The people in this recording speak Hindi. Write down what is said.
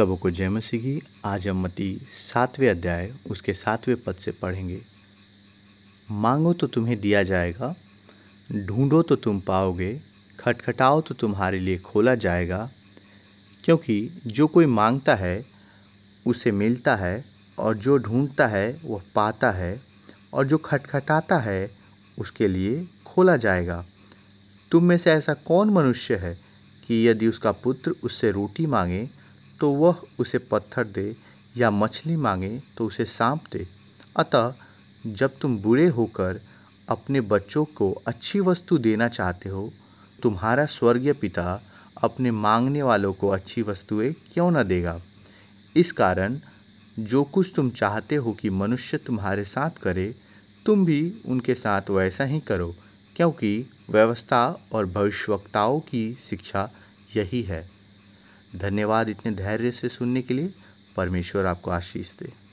सबको जय मसीह की। आज हम मती सातवें अध्याय, उसके सातवें पद से पढ़ेंगे। मांगो तो तुम्हें दिया जाएगा, ढूंढो तो तुम पाओगे, खटखटाओ तो तुम्हारे लिए खोला जाएगा। क्योंकि जो कोई माँगता है, उसे मिलता है, और जो ढूंढता है, वह पाता है, और जो खटखटाता है, उसके लिए खोला जाएगा। तुम में से ऐसा कौन मनुष्य है कि यदि उसका पुत्र उससे रोटी मांगे तो वह उसे पत्थर दे या मछली मांगे तो उसे सांप दे। अतः, जब तुम बुरे होकर अपने बच्चों को अच्छी वस्तु देना चाहते हो, तुम्हारा स्वर्गीय पिता अपने मांगने वालों को अच्छी वस्तुएँ क्यों न देगा? इस कारण, जो कुछ तुम चाहते हो कि मनुष्य तुम्हारे साथ करे, तुम भी उनके साथ वैसा ही करो, क्योंकि व्यवस्था और भविष्यवक्ताओं की शिक्षा यही है। धन्यवाद इतने धैर्य से सुनने के लिए। परमेश्वर आपको आशीष दे।